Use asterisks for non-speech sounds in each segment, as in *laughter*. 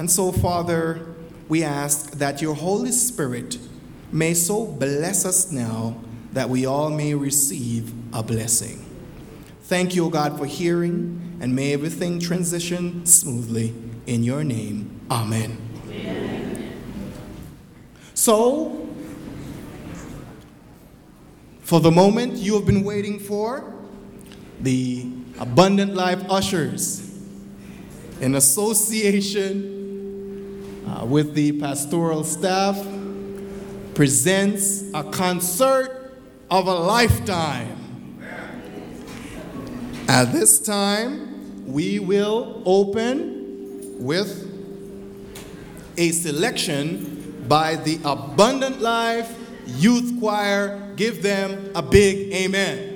And so, Father, we ask that your Holy Spirit may so bless us now that we all may receive a blessing. Thank you, O God, for hearing, and may everything transition smoothly. In your name, amen. amen. So, for the moment you have been waiting for, the Abundant Life Ushers, in association uh, with the pastoral staff, presents a concert of a lifetime. At this time, we will open with a selection by the Abundant Life Youth Choir. Give them a big amen.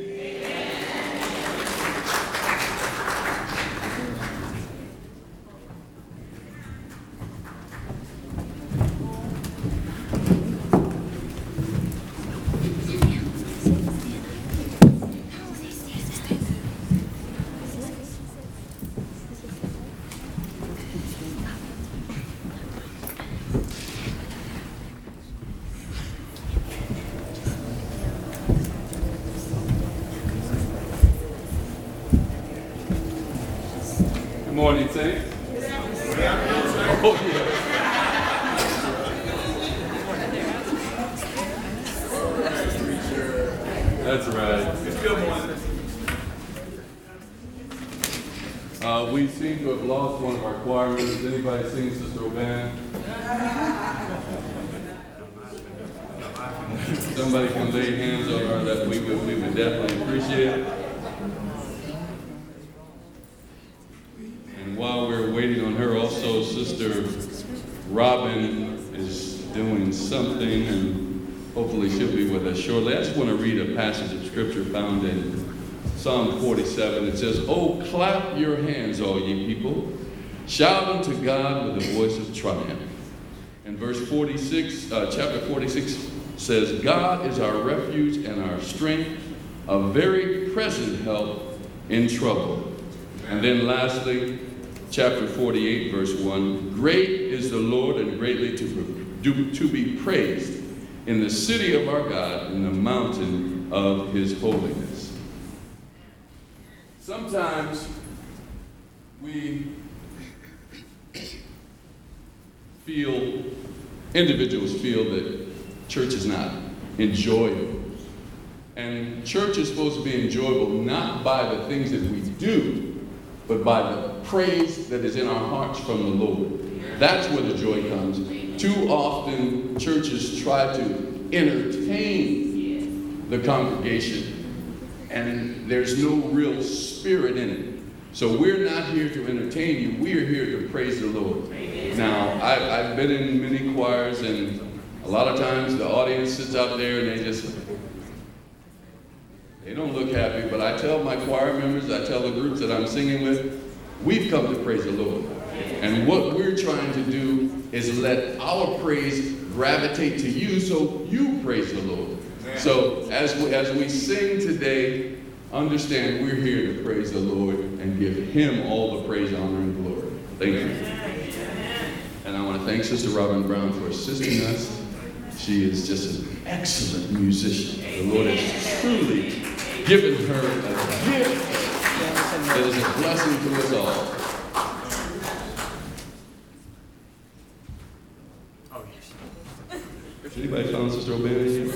Psalm 47. It says, Oh, clap your hands, all ye people. Shout unto God with a voice of triumph. And verse 46, uh, chapter 46 says, God is our refuge and our strength, a very present help in trouble. And then lastly, chapter 48, verse 1 Great is the Lord and greatly to, do, to be praised in the city of our God, in the mountain of his holiness. Sometimes we feel, individuals feel that church is not enjoyable. And church is supposed to be enjoyable not by the things that we do, but by the praise that is in our hearts from the Lord. That's where the joy comes. Too often, churches try to entertain the congregation and there's no real spirit in it. So we're not here to entertain you. We're here to praise the Lord. Now, I've, I've been in many choirs, and a lot of times the audience sits out there and they just they don't look happy. But I tell my choir members, I tell the groups that I'm singing with, we've come to praise the Lord. And what we're trying to do is let our praise gravitate to you so you praise the Lord. So as we, as we sing today, understand we're here to praise the Lord and give Him all the praise, honor, and glory. Thank you. I to Sister Robin Brown for assisting us. She is just an excellent musician. The Lord has truly given her a gift that is a blessing to us all. Yes. Anybody found Sister O'Bannon yet?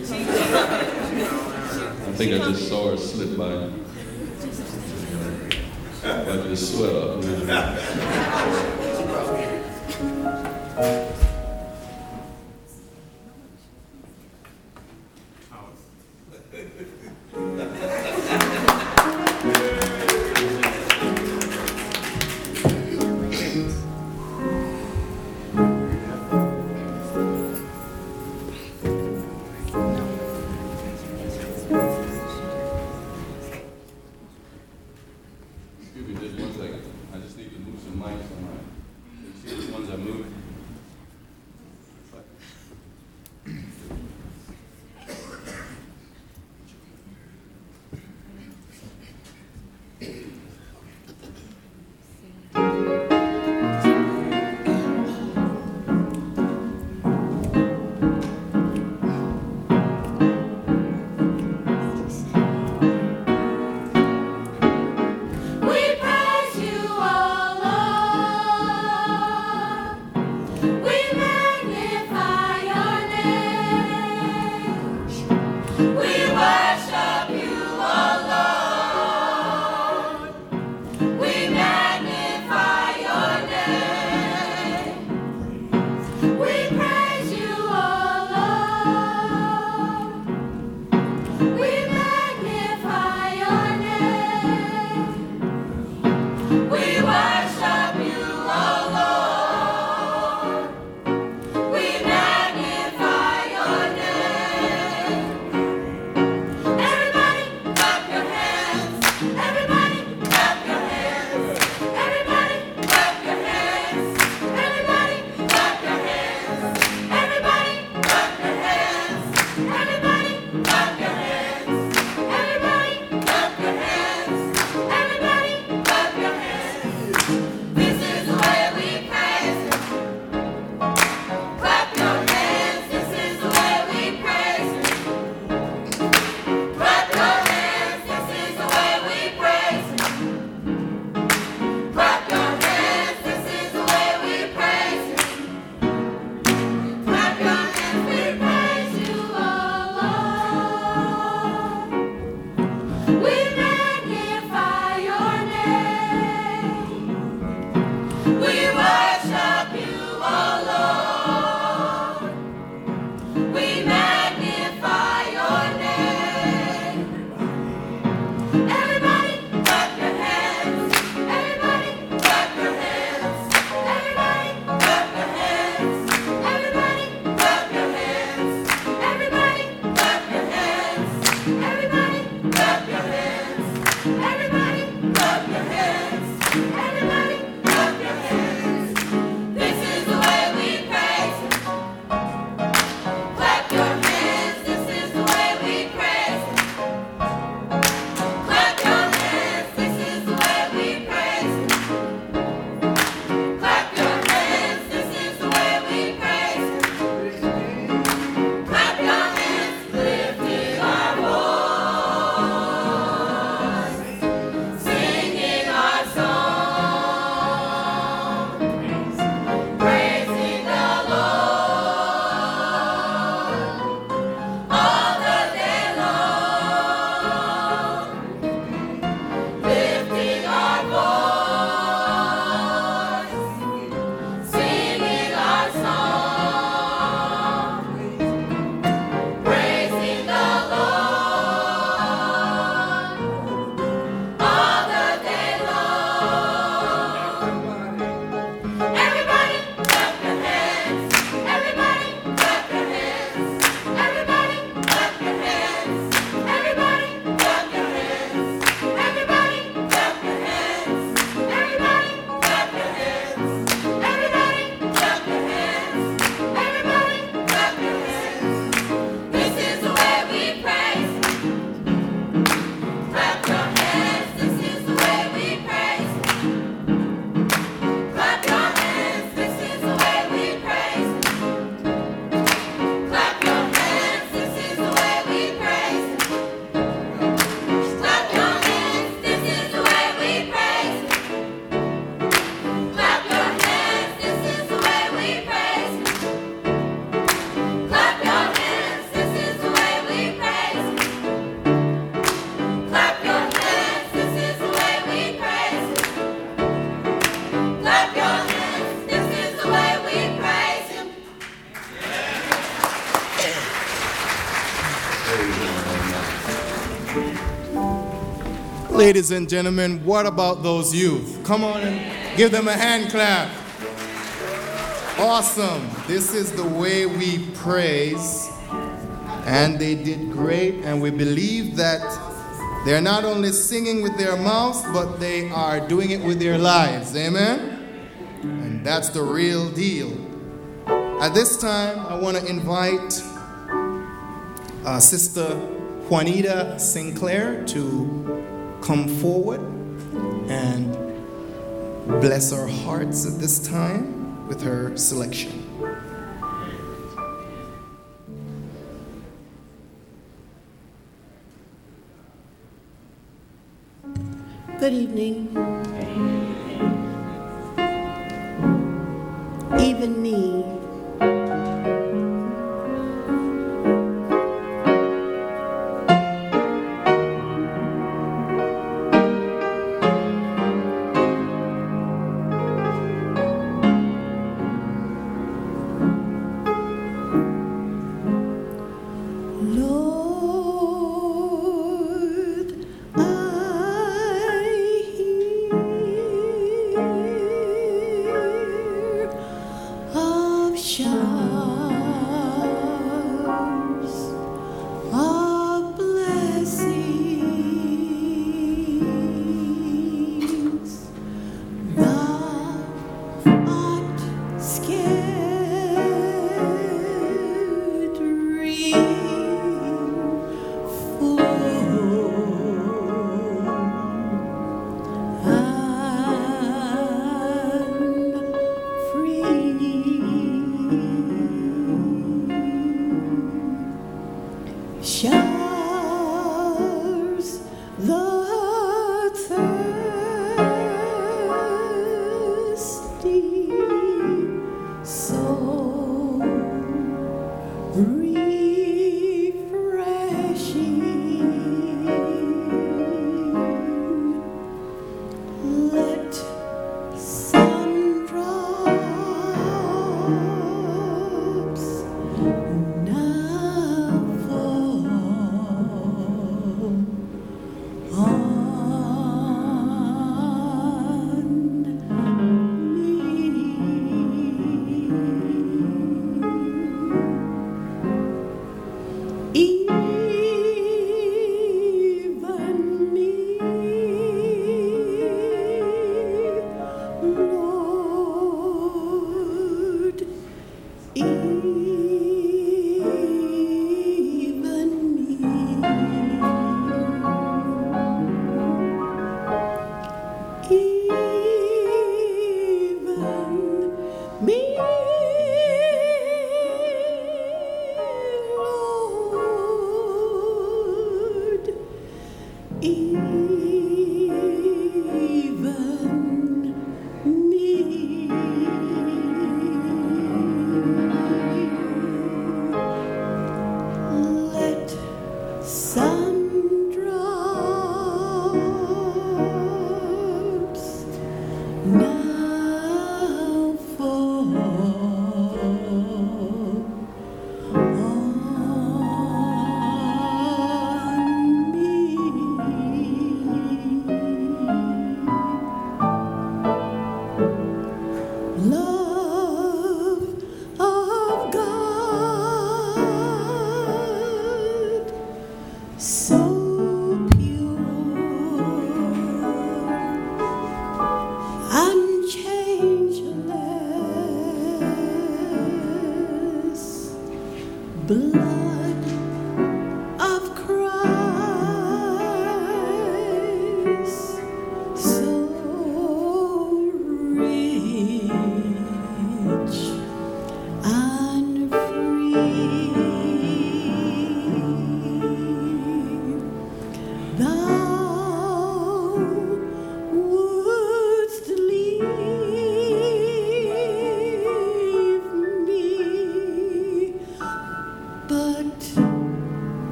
I think I just saw her slip by. Wipe the sweat off. Ladies and gentlemen, what about those youth? Come on and give them a hand clap. Awesome. This is the way we praise. And they did great, and we believe that they're not only singing with their mouths, but they are doing it with their lives. Amen? And that's the real deal. At this time, I want to invite uh, Sister Juanita Sinclair to come forward and bless our hearts at this time with her selection. Good evening.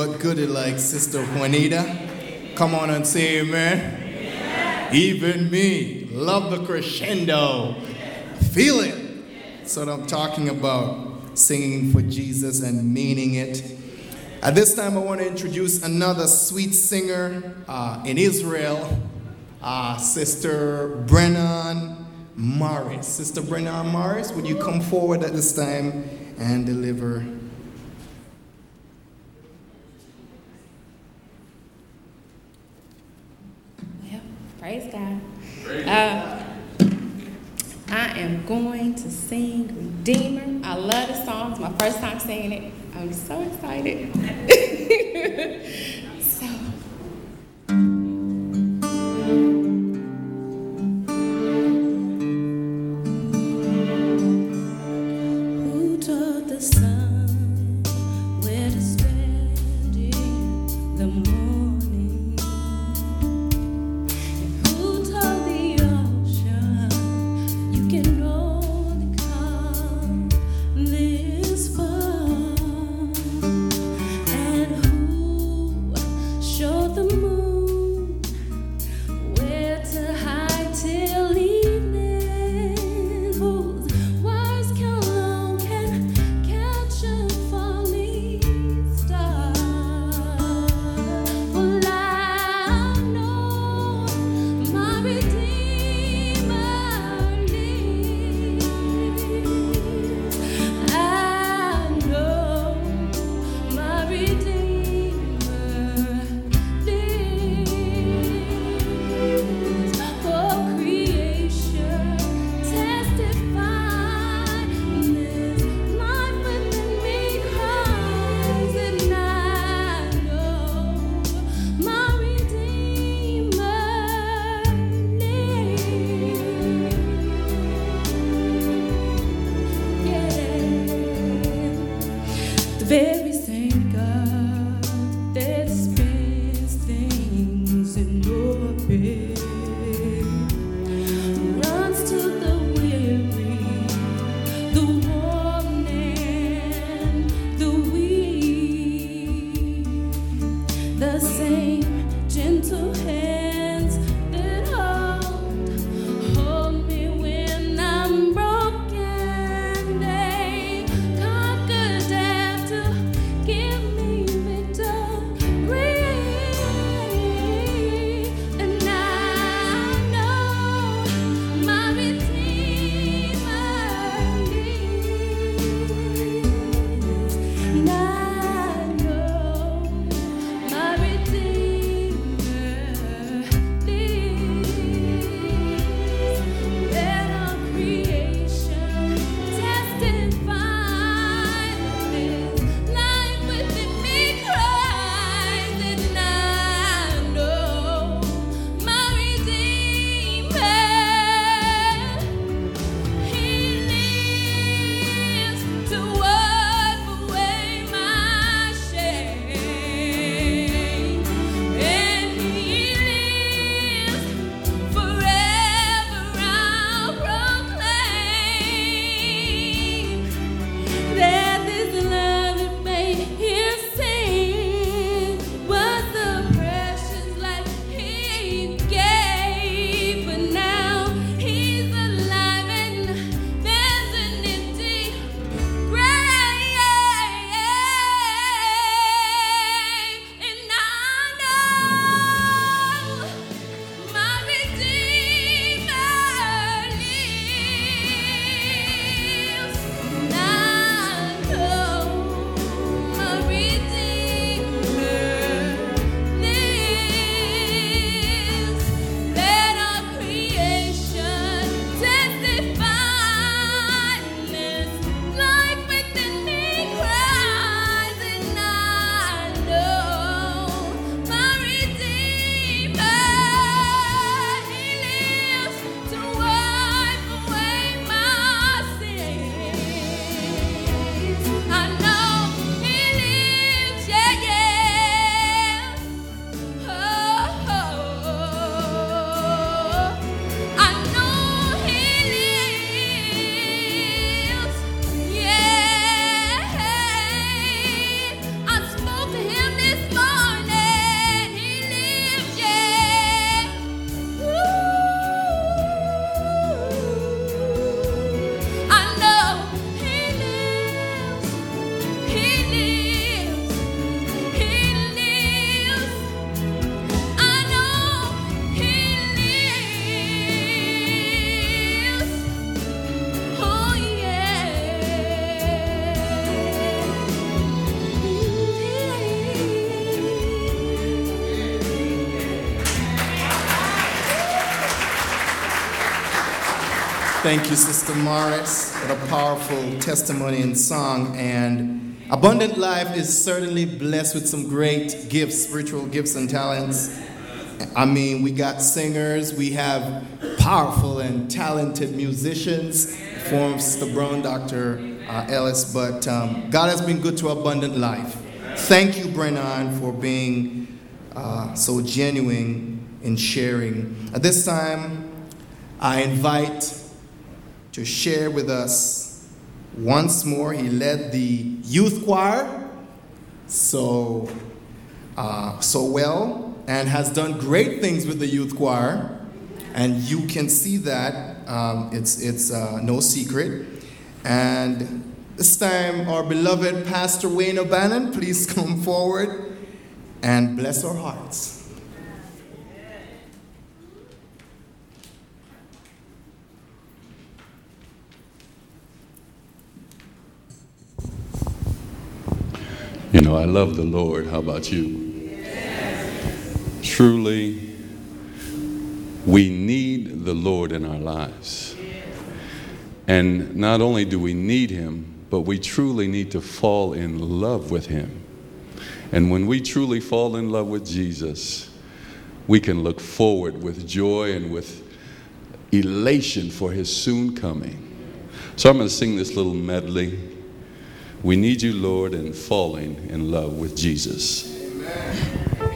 But goodie like Sister Juanita. Come on and say amen. amen. Even me, love the crescendo. Feel it. That's what I'm talking about. Singing for Jesus and meaning it. At this time, I want to introduce another sweet singer uh, in Israel, uh, Sister Brennan Morris. Sister Brennan Morris, would you come forward at this time and deliver Praise God. Praise uh, I am going to sing Redeemer. I love the song. It's my first time singing it. I'm so excited. *laughs* Thank you, Sister Morris, for the powerful testimony and song. And Abundant Life is certainly blessed with some great gifts, spiritual gifts and talents. I mean, we got singers, we have powerful and talented musicians, from Sister Brown, Dr. Uh, Ellis, but um, God has been good to Abundant Life. Thank you, Brennan, for being uh, so genuine in sharing. At this time, I invite to share with us once more. He led the youth choir so, uh, so well and has done great things with the youth choir. And you can see that. Um, it's it's uh, no secret. And this time, our beloved Pastor Wayne O'Bannon, please come forward and bless our hearts. You know, I love the Lord. How about you? Truly, we need the Lord in our lives. And not only do we need Him, but we truly need to fall in love with Him. And when we truly fall in love with Jesus, we can look forward with joy and with elation for His soon coming. So I'm going to sing this little medley. We need you, Lord, and falling in love with Jesus. We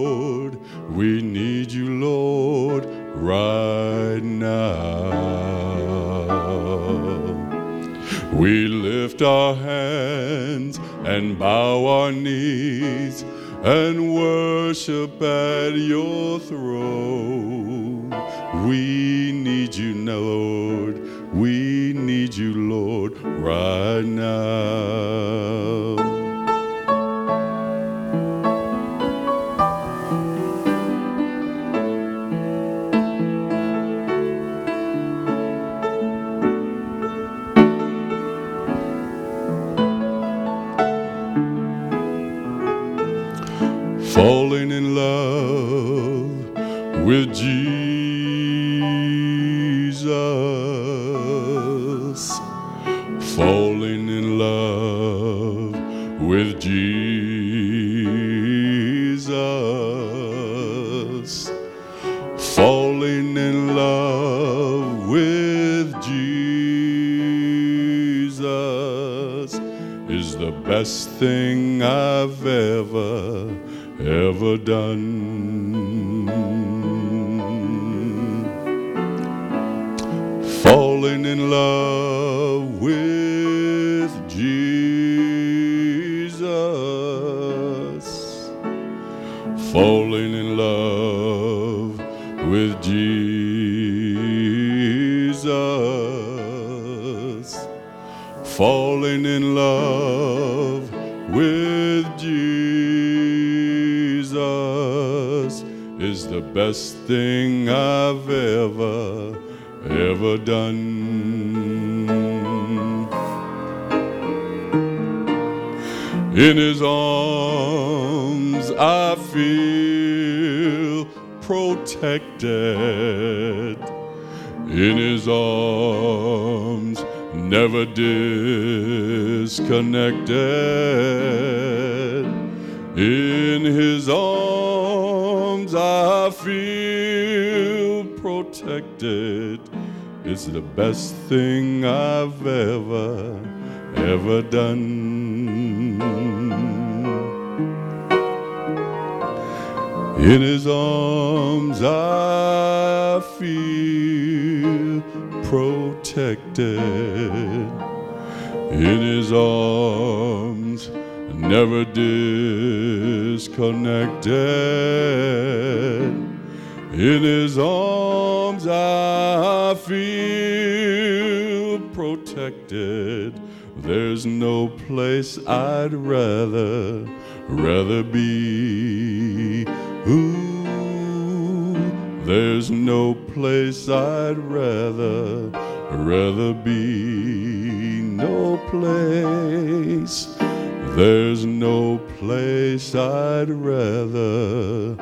Lord. We need you, Lord, right now. We lift our hands and bow our knees and worship at your throne. We need you, Lord. We need you, Lord, right now. Best thing I've ever ever done. Ever done. In his arms I feel protected. in his arms, never disconnected. In his arms, I feel protected. It's the best thing I've ever, ever done. In his arms I feel protected. In his arms, never disconnected. In his arms I feel protected. There's no place I'd rather, rather be. Ooh, there's no place I'd rather, rather be. No place. There's no place I'd rather,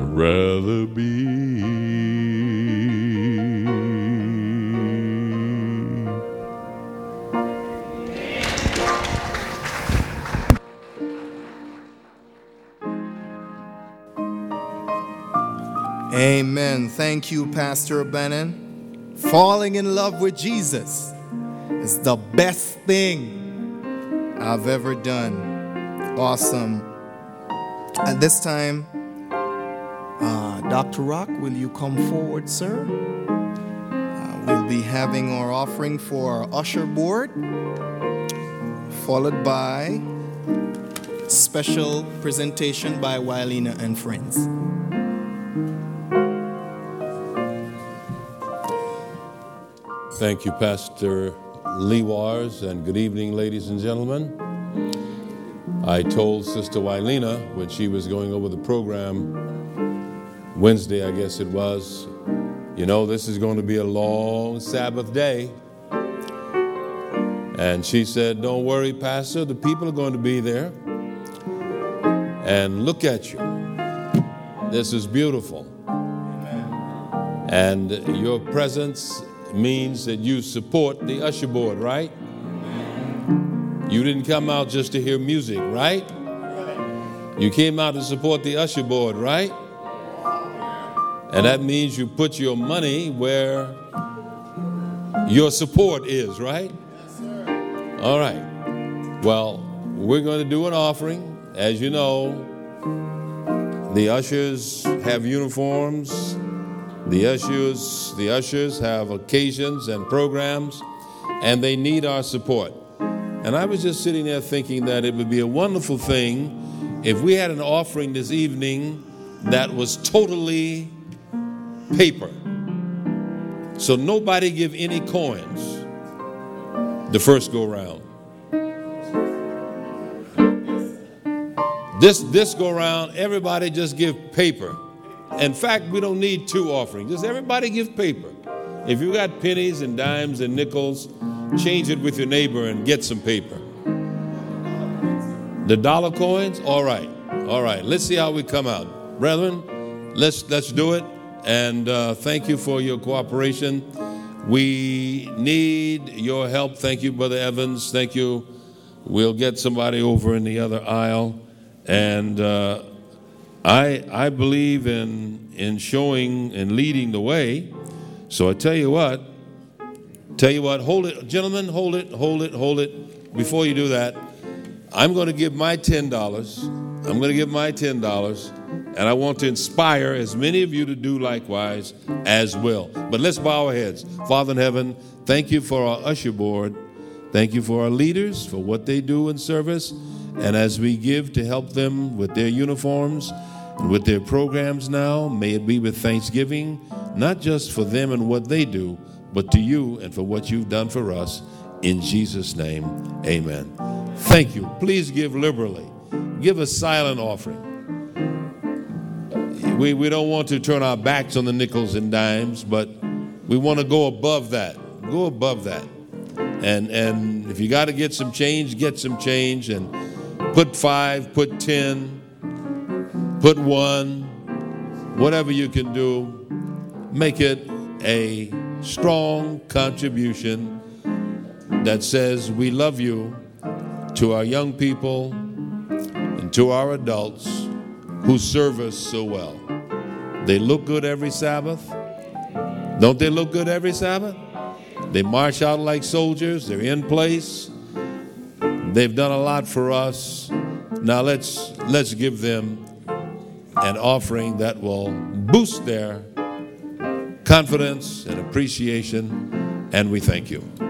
rather be. Amen. Thank you, Pastor Bannon. Falling in love with Jesus is the best thing I've ever done. Awesome. At this time, uh, Dr. Rock, will you come forward, sir? Uh, we'll be having our offering for our usher board, followed by special presentation by Wilena and friends. Thank you, Pastor Lewars, and good evening, ladies and gentlemen. I told Sister Wylena when she was going over the program Wednesday, I guess it was, you know, this is going to be a long Sabbath day. And she said, Don't worry, Pastor, the people are going to be there. And look at you. This is beautiful. And your presence means that you support the usher board, right? You didn't come out just to hear music, right? You came out to support the usher board, right? And that means you put your money where your support is, right? All right. Well, we're going to do an offering. As you know, the ushers have uniforms the ushers, the ushers have occasions and programs, and they need our support. And I was just sitting there thinking that it would be a wonderful thing if we had an offering this evening that was totally paper. So nobody give any coins the first go round. This this go round, everybody just give paper. In fact, we don't need two offerings. Just everybody give paper. If you got pennies and dimes and nickels, change it with your neighbor and get some paper. The dollar coins? All right. All right. Let's see how we come out. Brethren, let's let's do it. And uh, thank you for your cooperation. We need your help. Thank you, Brother Evans. Thank you. We'll get somebody over in the other aisle. And uh, I, I believe in, in showing and leading the way. So I tell you what, tell you what, hold it, gentlemen, hold it, hold it, hold it. Before you do that, I'm going to give my $10. I'm going to give my $10. And I want to inspire as many of you to do likewise as well. But let's bow our heads. Father in heaven, thank you for our usher board. Thank you for our leaders, for what they do in service. And as we give to help them with their uniforms, and with their programs now, may it be with thanksgiving, not just for them and what they do, but to you and for what you've done for us. In Jesus' name, amen. Thank you. Please give liberally. Give a silent offering. We, we don't want to turn our backs on the nickels and dimes, but we want to go above that. Go above that. And, and if you got to get some change, get some change and put five, put ten put one, whatever you can do, make it a strong contribution that says we love you to our young people and to our adults who serve us so well. They look good every Sabbath. Don't they look good every Sabbath? They march out like soldiers, they're in place. They've done a lot for us. Now let's let's give them an offering that will boost their confidence and appreciation and we thank you.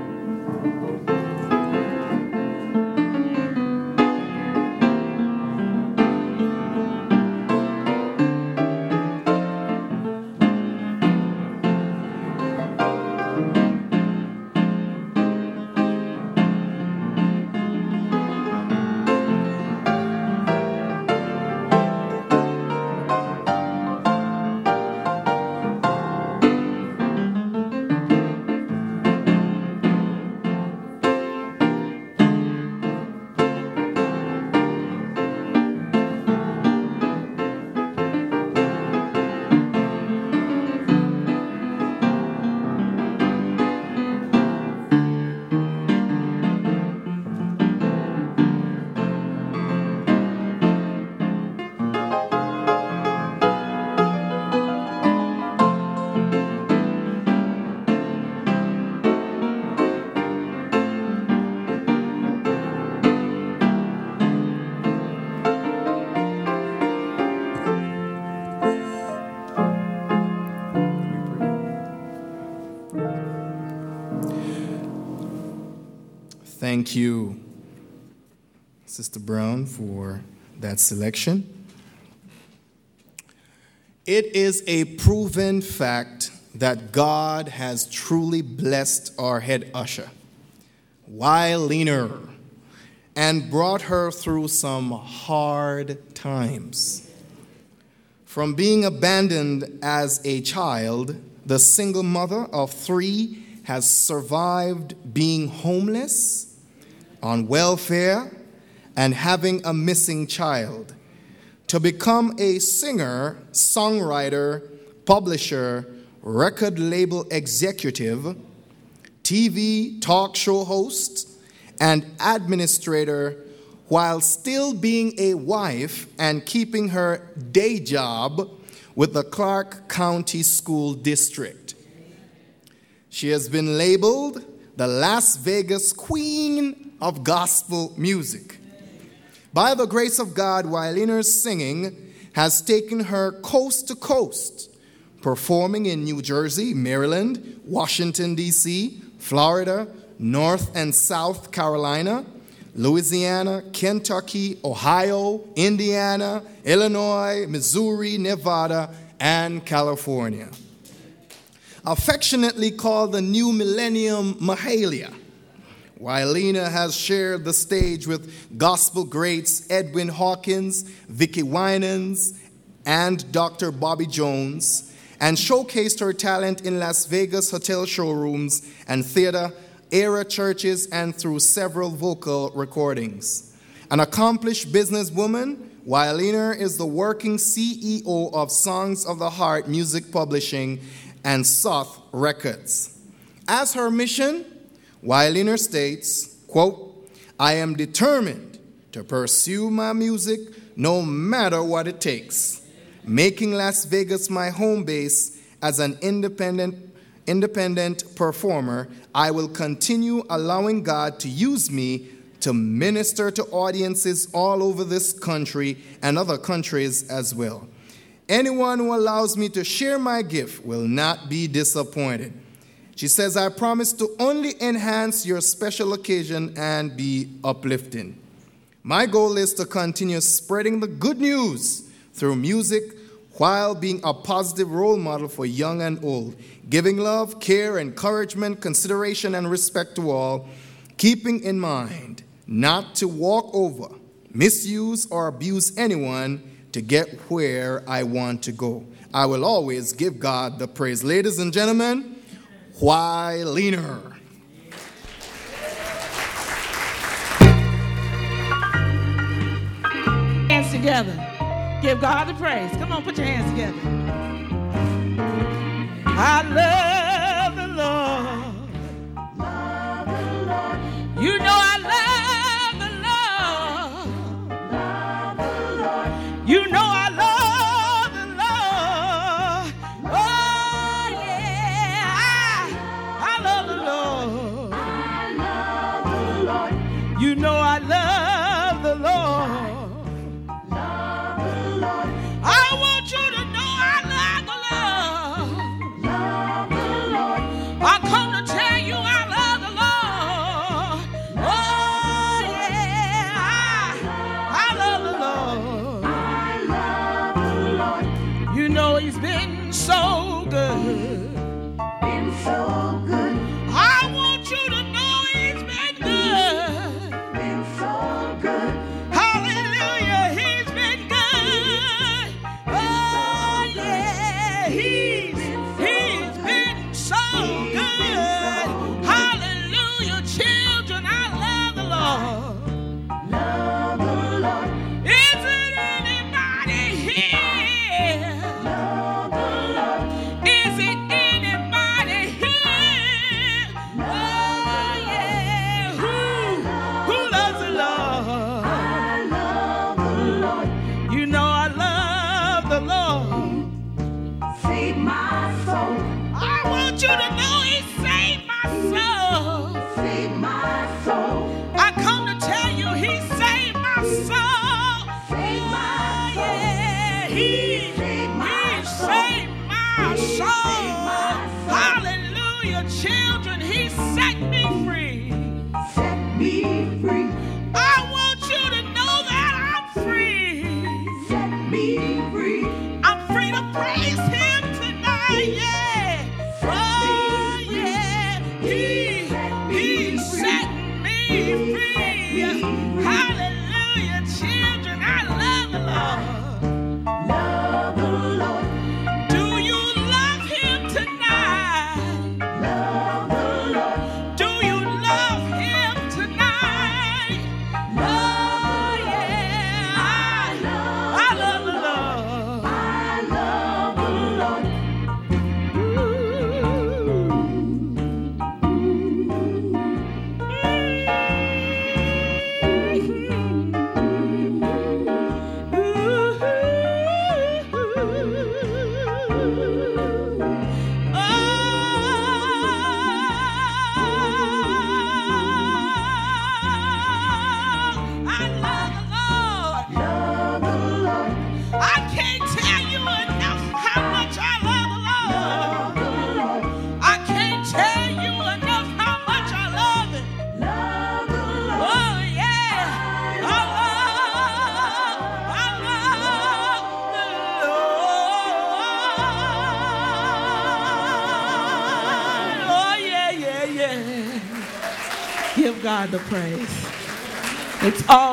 That selection. It is a proven fact that God has truly blessed our head usher, Wylena, and brought her through some hard times. From being abandoned as a child, the single mother of three has survived being homeless on welfare and having a missing child to become a singer, songwriter, publisher, record label executive, TV talk show host, and administrator while still being a wife and keeping her day job with the Clark County School District. She has been labeled the Las Vegas Queen of gospel music. By the grace of God, Wylena's singing has taken her coast to coast, performing in New Jersey, Maryland, Washington, D.C., Florida, North and South Carolina, Louisiana, Kentucky, Ohio, Indiana, Illinois, Missouri, Nevada, and California. Affectionately called the New Millennium Mahalia Wylena has shared the stage with gospel greats Edwin Hawkins, Vickie Winans, and Dr. Bobby Jones, and showcased her talent in Las Vegas hotel showrooms and theater, era churches, and through several vocal recordings. An accomplished businesswoman, Wylena is the working CEO of Songs of the Heart Music Publishing and Soth Records. As her mission, Wylena states, quote, I am determined to pursue my music no matter what it takes, making Las Vegas my home base as an independent independent performer, I will continue allowing God to use me to minister to audiences all over this country and other countries as well. Anyone who allows me to share my gift will not be disappointed. She says, I promise to only enhance your special occasion and be uplifting. My goal is to continue spreading the good news through music while being a positive role model for young and old, giving love, care, encouragement, consideration, and respect to all, keeping in mind not to walk over, misuse, or abuse anyone to get where I want to go. I will always give God the praise. Ladies and gentlemen, why Leaner? Hands together. Give God the praise. Come on, put your hands together. I love the Lord. Love the Lord. You know I love. You know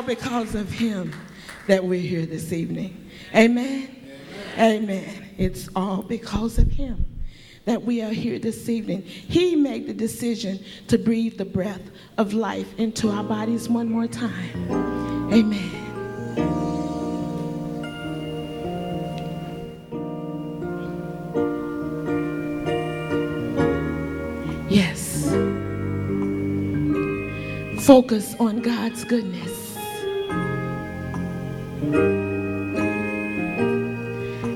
because of Him that we're here this evening. Amen. Amen. It's all because of Him that we are here this evening. He made the decision to breathe the breath of life into our bodies one more time. Amen. Yes. Focus on God's goodness.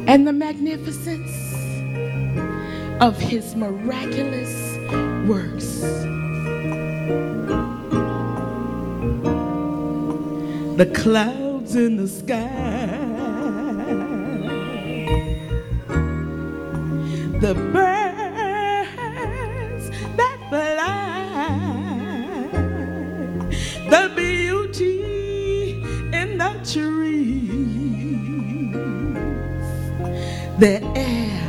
And the magnificence of his miraculous works. The clouds in the sky, the birds the air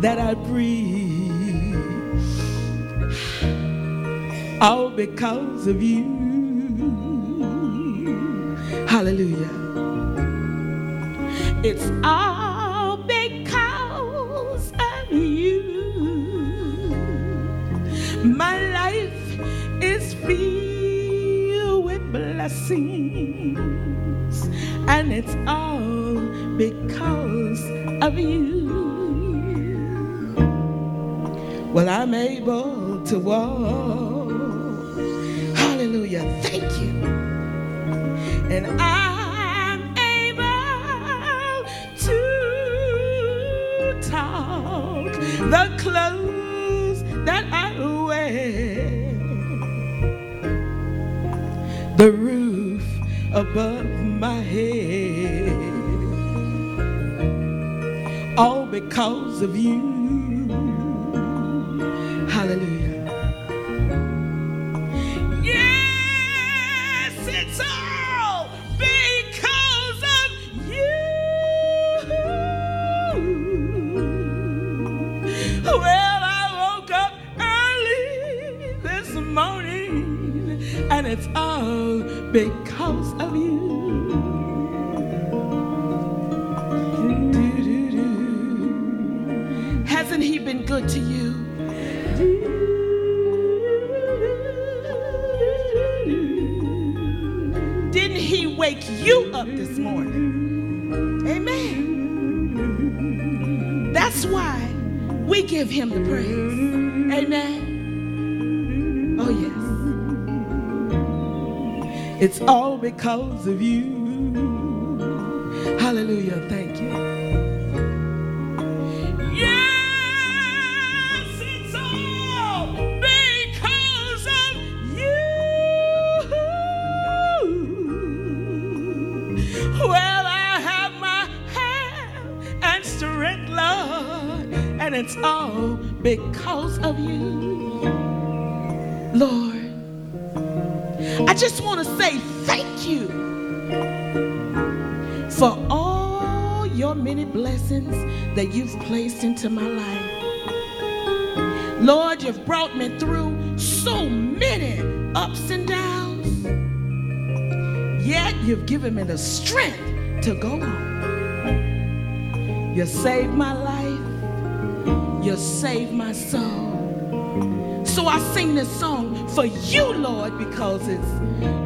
that I breathe, all because of you. Hallelujah. It's all of you. Well, I'm able to walk. Hallelujah. Thank you. And I'm able to talk the clothes that I wear, the roof above my head, all because of you. Hallelujah. Yes, it's all because of you. Well, I woke up early this morning, and it's all because good to you? Didn't he wake you up this morning? Amen. That's why we give him the praise. Amen. Oh, yes. It's all because of you. Hallelujah. Thank And it's all because of you, Lord. I just want to say thank you for all your many blessings that you've placed into my life. Lord, you've brought me through so many ups and downs. Yet you've given me the strength to go on. You saved my life. You saved my soul. So I sing this song for you, Lord, because it's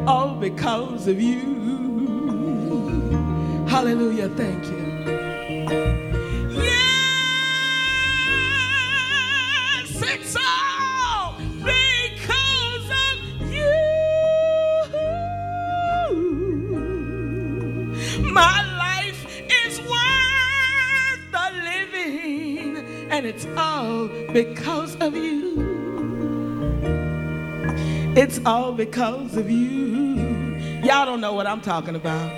all because of you. Hallelujah. Thank you. Yes, it's all because of you. My life is worth the living, and it's all because of you. It's all because of you. Y'all don't know what I'm talking about.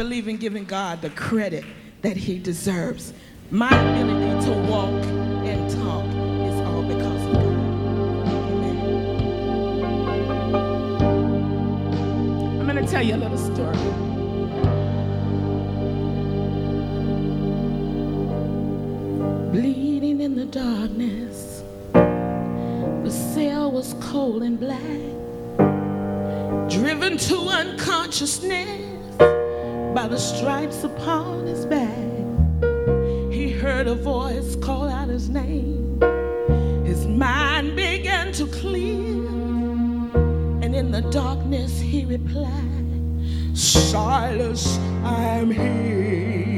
Believe in giving God the credit that He deserves. My ability to walk and talk is all because of God. Amen. I'm going to tell you a little story. Bleeding in the darkness, the cell was cold and black, driven to unconsciousness by the stripes upon his back. He heard a voice call out his name. His mind began to clear, and in the darkness he replied, Silas, I'm here.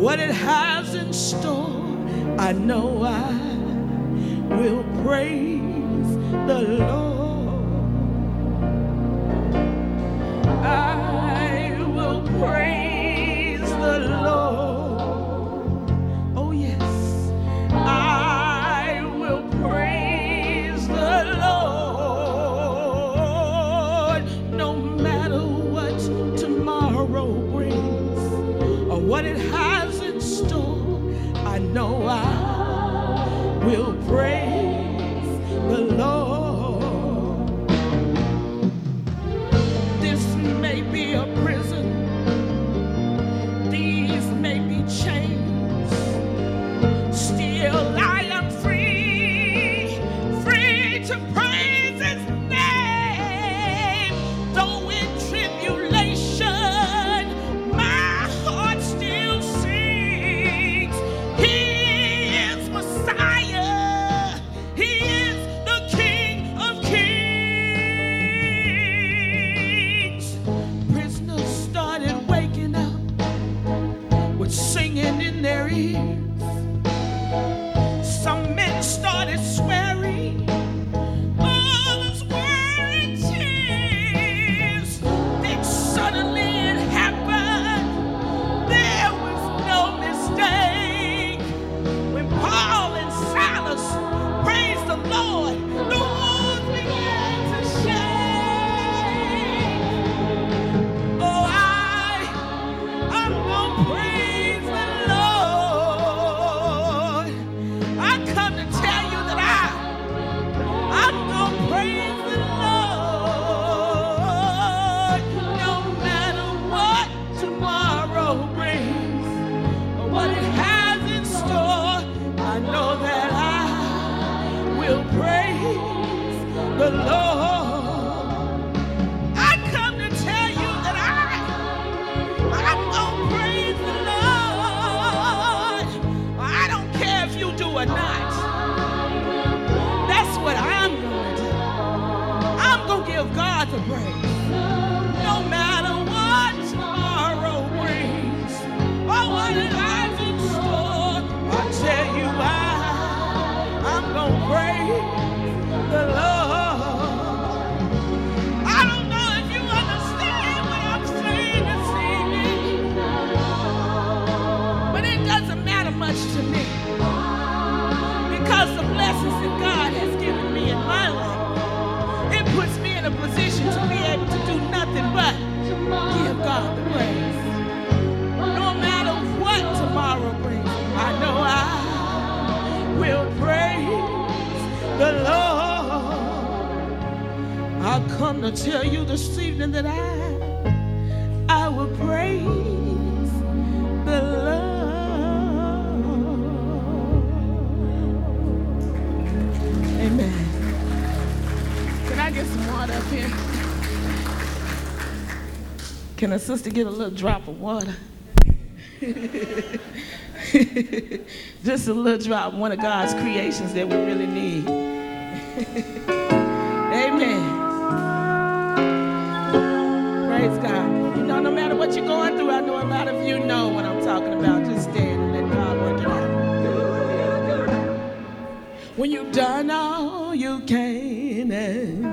What it has in store, I know I will praise the Lord. break. come to tell you this evening that I, I will praise the Lord. Amen. Can I get some water up here? Can a sister get a little drop of water? *laughs* Just a little drop, one of God's creations that we really need. *laughs* When you've done all you can.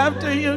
after you.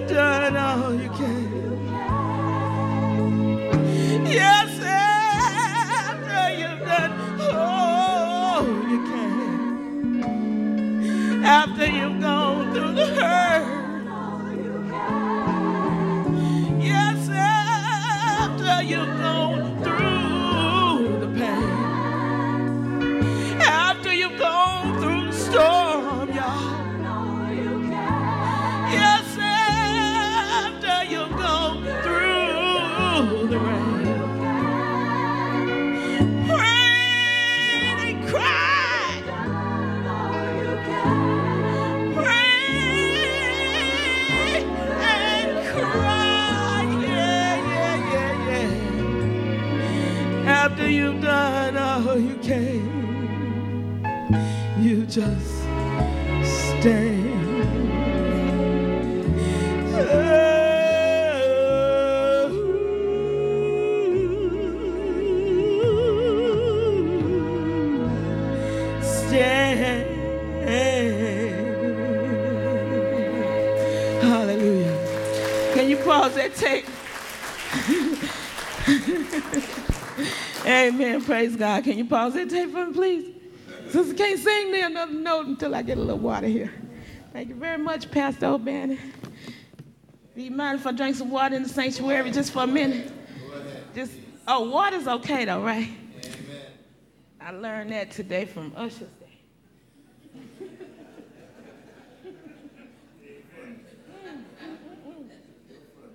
Amen. Praise God. Can you pause that tape for me, please? Sister can't sing me another note until I get a little water here. Thank you very much, Pastor O'Bannon. Do you mind if I drink some water in the sanctuary just for a minute? Just oh, water's okay though, right? Amen. I learned that today from Usher's Day.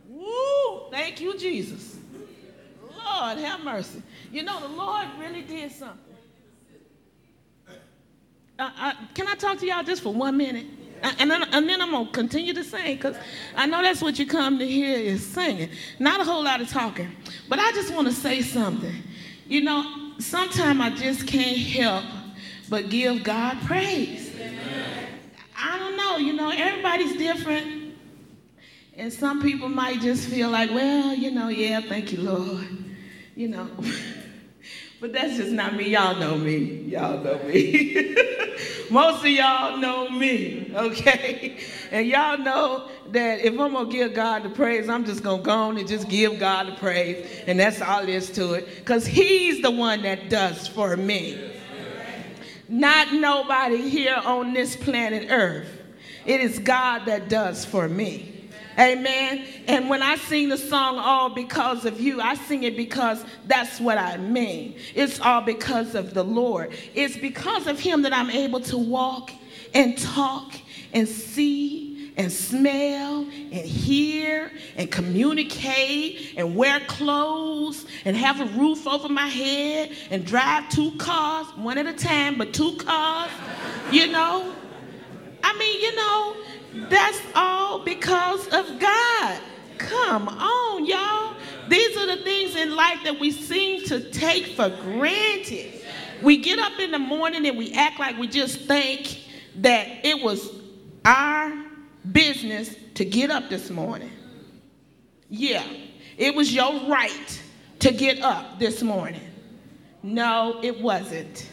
Woo! Thank you, Jesus. Lord, have mercy. You know, the Lord really did something. Uh, uh, can I talk to y'all just for one minute? Uh, And then, and then I'm going to continue to sing because I know that's what you come to hear is singing. Not a whole lot of talking. But I just want to say something. You know, sometimes I just can't help but give God praise. I don't know, you know, everybody's different. And some people might just feel like, well, you know, yeah, thank you, Lord. You know. *laughs* but that's just not me. Y'all know me. Y'all know me. *laughs* Most of y'all know me, okay? *laughs* And y'all know that if I'm gonna give God the praise, I'm just gonna go on and just give God the praise. And that's all there is to it. Because He's the one that does for me. Not nobody here on this planet Earth. It is God that does for me. Amen. And when I sing the song All Because of You, I sing it because that's what I mean. It's all because of the Lord. It's because of Him that I'm able to walk and talk and see and smell and hear and communicate and wear clothes and have a roof over my head and drive two cars, one at a time, but two cars, you know. I mean, you know, that's all because of God. Come on, y'all. These are the things in life that we seem to take for granted. We get up in the morning and we act like we just think that it was our business to get up this morning. Yeah, it was your right to get up this morning. No, it wasn't.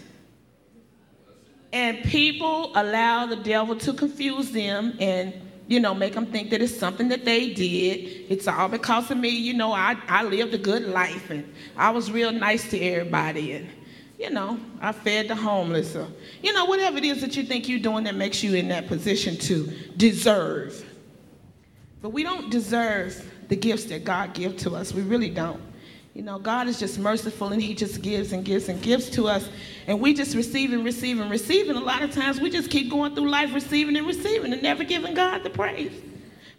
And people allow the devil to confuse them and, you know, make them think that it's something that they did. It's all because of me. You know, I, I lived a good life and I was real nice to everybody. And, you know, I fed the homeless or, you know, whatever it is that you think you're doing that makes you in that position to deserve. But we don't deserve the gifts that God gives to us. We really don't. You know, God is just merciful and He just gives and gives and gives to us. And we just receive and receive and receive. And a lot of times we just keep going through life receiving and receiving and never giving God the praise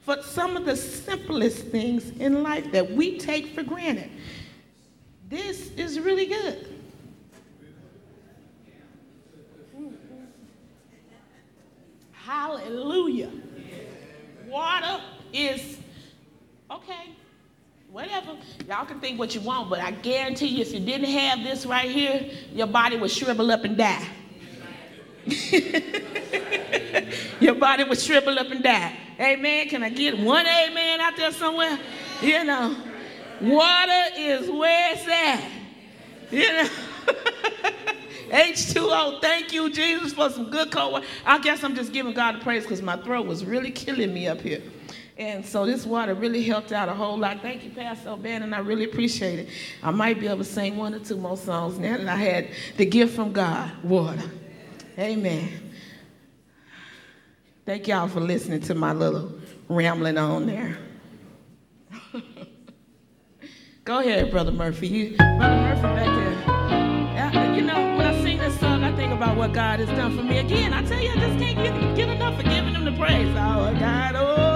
for some of the simplest things in life that we take for granted. This is really good. Hallelujah. Water is okay. Whatever. Y'all can think what you want, but I guarantee you, if you didn't have this right here, your body would shrivel up and die. *laughs* your body would shrivel up and die. Amen. Can I get one amen out there somewhere? You know, water is where it's at. You know. *laughs* H2O, thank you, Jesus, for some good cold water. I guess I'm just giving God the praise because my throat was really killing me up here. And so this water really helped out a whole lot. Thank you, Pastor O'Bannon. I really appreciate it. I might be able to sing one or two more songs now that I had the gift from God, water. Amen. Thank y'all for listening to my little rambling on there. *laughs* Go ahead, Brother Murphy. You, Brother Murphy back there. Yeah, uh, You know, when I sing this song, I think about what God has done for me. Again, I tell you, I just can't get, get enough of giving him the praise. Oh, God, over.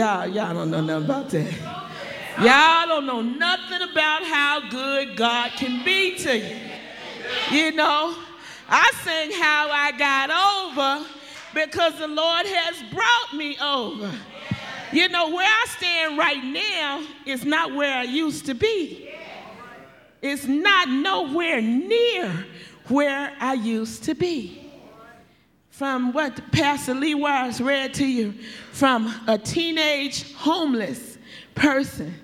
y'all, y'all don't know nothing about that. Y'all don't know nothing about how good God can be to you. You know, I sing how I got over because the Lord has brought me over. You know, where I stand right now is not where I used to be. It's not nowhere near where I used to be from what Pastor Lee Wise read to you from a teenage homeless person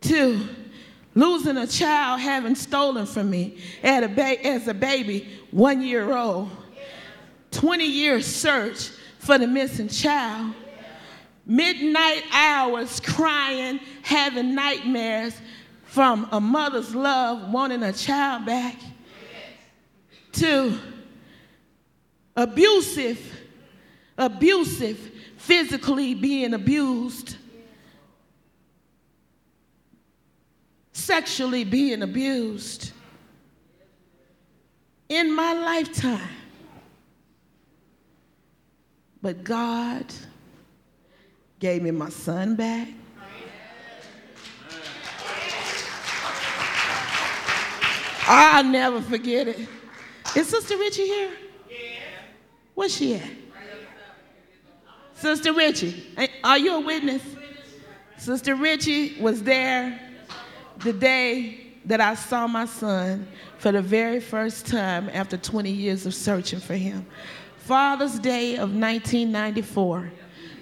to losing a child having stolen from me at a ba- as a baby, one year old, 20 year search for the missing child, midnight hours crying, having nightmares from a mother's love, wanting a child back, to abusive, abusive, physically being abused, sexually being abused in my lifetime. But God gave me my son back. I'll never forget it. Is Sister Richie here? Where's she at? Sister Richie, are you a witness? Sister Richie was there the day that I saw my son for the very first time after 20 years of searching for him. Father's Day of 1994,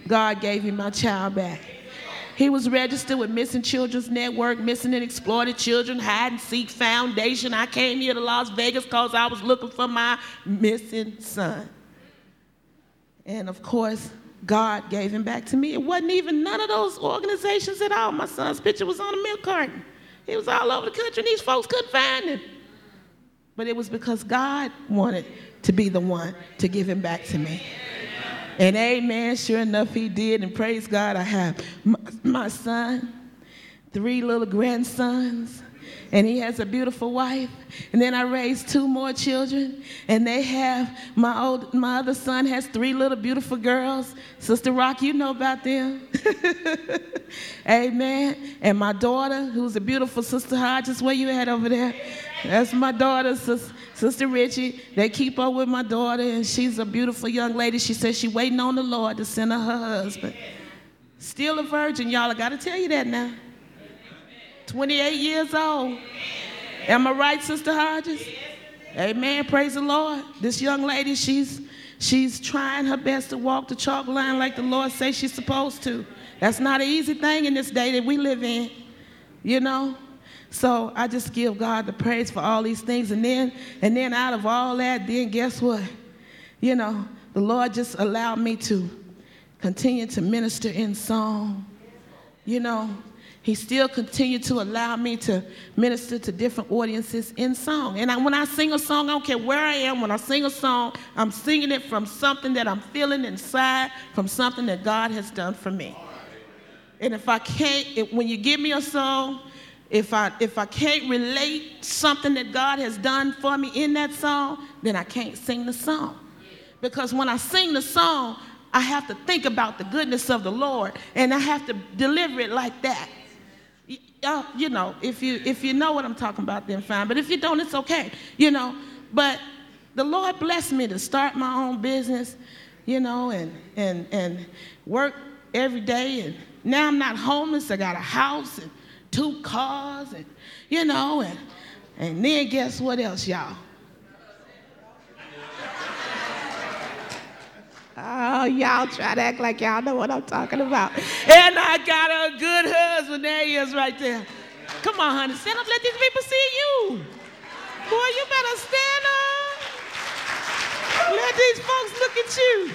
God gave me my child back. He was registered with Missing Children's Network, Missing and Exploited Children, Hide and Seek Foundation. I came here to Las Vegas because I was looking for my missing son. And of course, God gave him back to me. It wasn't even none of those organizations at all. My son's picture was on a milk carton. He was all over the country, and these folks couldn't find him. But it was because God wanted to be the one to give him back to me. And amen, sure enough, he did. And praise God, I have my, my son, three little grandsons, and he has a beautiful wife. And then I raised two more children, and they have my old my other son has three little beautiful girls. Sister Rock, you know about them. *laughs* Amen. And my daughter, who's a beautiful Sister Hodges, where you at over there? That's my daughter, Sis- Sister Richie. They keep up with my daughter, and she's a beautiful young lady. She says she's waiting on the Lord to send her her husband. Still a virgin, y'all. I got to tell you that now. 28 years old. Am I right, Sister Hodges? Amen. Praise the Lord. This young lady, she's she's trying her best to walk the chalk line like the Lord says she's supposed to. That's not an easy thing in this day that we live in, you know. So I just give God the praise for all these things, and then and then out of all that, then guess what? You know, the Lord just allowed me to continue to minister in song. You know, he still continued to allow me to minister to different audiences in song. And I, when I sing a song, I don't care where I am, when I sing a song, I'm singing it from something that I'm feeling inside, from something that God has done for me. And if I can't, if, when you give me a song, if I, if I can't relate something that God has done for me in that song, then I can't sing the song. Because when I sing the song, I have to think about the goodness of the Lord and I have to deliver it like that. Y'all, you know, if you if you know what I'm talking about, then fine. But if you don't, it's okay. You know. But the Lord blessed me to start my own business, you know, and and and work every day. And now I'm not homeless. I got a house and two cars, and you know, and and then guess what else, y'all? Oh, y'all try to act like y'all know what I'm talking about. And I got a good husband. There he is right there. Come on, honey. Stand up. Let these people see you. Boy, you better stand up. Let these folks look at you.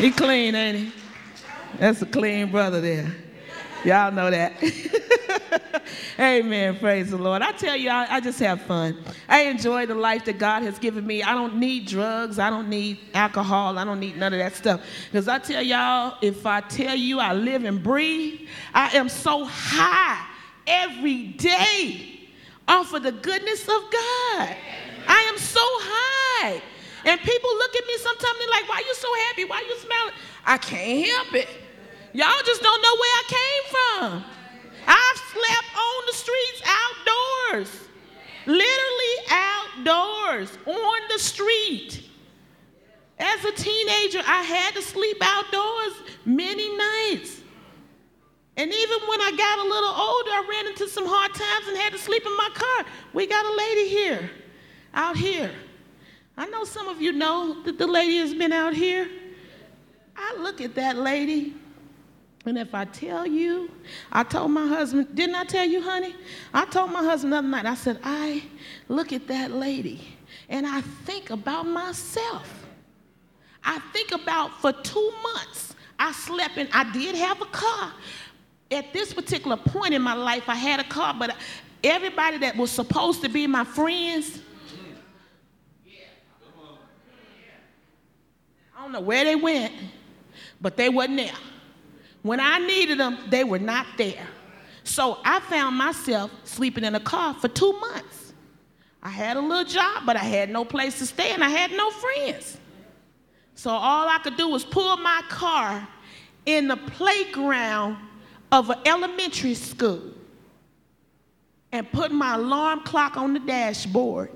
He clean, ain't he? That's a clean brother there. Y'all know that. *laughs* Amen. Praise the Lord. I tell you, I, I just have fun. I enjoy the life that God has given me. I don't need drugs. I don't need alcohol. I don't need none of that stuff. Because I tell y'all, if I tell you I live and breathe, I am so high every day off of the goodness of God. I am so high. And people look at me sometimes, they're like, why are you so happy? Why you smiling? I can't help it. Y'all just don't know where I came from. I've slept on the streets outdoors, literally outdoors, on the street. As a teenager, I had to sleep outdoors many nights. And even when I got a little older, I ran into some hard times and had to sleep in my car. We got a lady here, out here. I know some of you know that the lady has been out here. I look at that lady, and if I tell you, I told my husband, didn't I tell you, honey? I told my husband the other night, I said, I look at that lady, and I think about myself. I think about for two months, I slept and I did have a car. At this particular point in my life, I had a car, but everybody that was supposed to be my friends, I don't know where they went, but they wasn't there. When I needed them, they were not there. So I found myself sleeping in a car for two months. I had a little job, but I had no place to stay and I had no friends. So all I could do was pull my car in the playground of an elementary school and put my alarm clock on the dashboard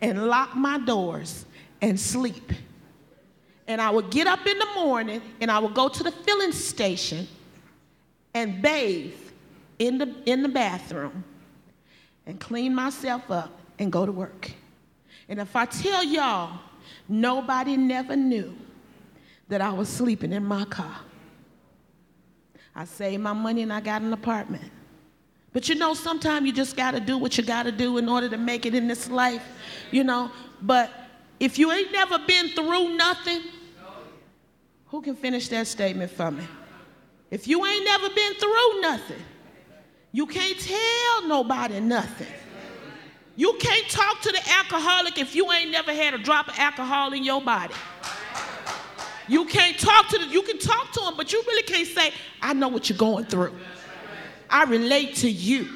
and lock my doors and sleep. And I would get up in the morning and I would go to the filling station and bathe in the, in the bathroom and clean myself up and go to work. And if I tell y'all, nobody never knew that I was sleeping in my car. I saved my money and I got an apartment. But you know, sometimes you just got to do what you got to do in order to make it in this life, you know. But if you ain't never been through nothing, who can finish that statement for me? If you ain't never been through nothing, you can't tell nobody nothing. You can't talk to the alcoholic if you ain't never had a drop of alcohol in your body. You can't talk to the, you can talk to them, but you really can't say, I know what you're going through. I relate to you.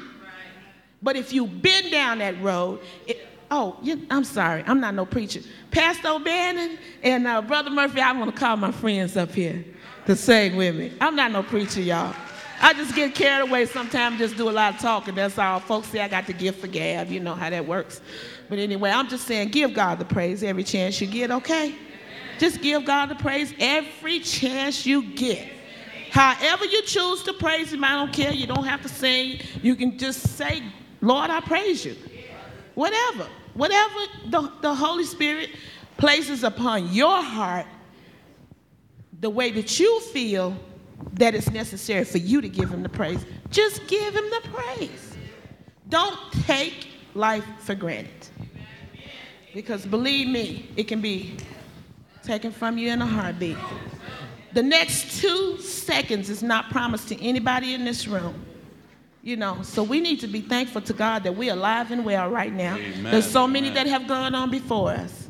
But if you've been down that road, it, oh, you, I'm sorry, I'm not no preacher. Pastor O'Bannon and uh, Brother Murphy, I want to call my friends up here to sing with me. I'm not no preacher, y'all. I just get carried away sometimes, just do a lot of talking. That's all. Folks say I got the gift for gab. You know how that works. But anyway, I'm just saying, give God the praise every chance you get, okay? Just give God the praise every chance you get. However you choose to praise Him, I don't care. You don't have to sing. You can just say, Lord, I praise you. Whatever. Whatever the, the Holy Spirit places upon your heart, the way that you feel that it's necessary for you to give Him the praise, just give Him the praise. Don't take life for granted. Because believe me, it can be taken from you in a heartbeat. The next two seconds is not promised to anybody in this room. You know, so we need to be thankful to God that we're alive and well right now. Amen. There's so many Amen. that have gone on before us,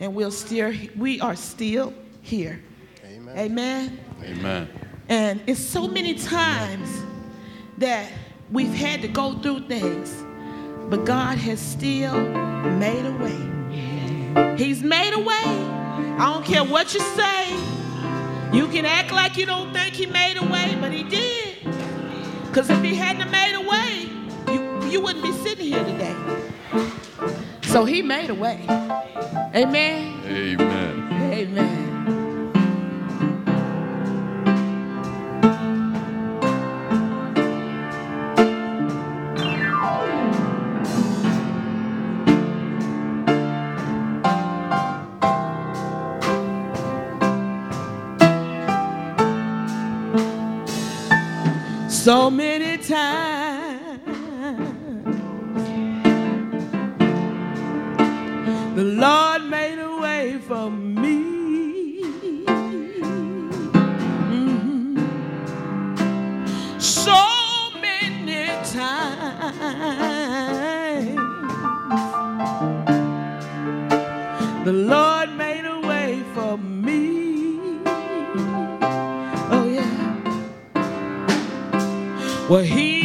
and we'll still, we are still here. Amen. Amen. Amen. And it's so many times that we've had to go through things, but God has still made a way. He's made a way. I don't care what you say. You can act like you don't think He made a way, but He did. Because if He hadn't made a way, you, you wouldn't be sitting here today. So He made a way. Amen. Amen. Amen. So many Well, He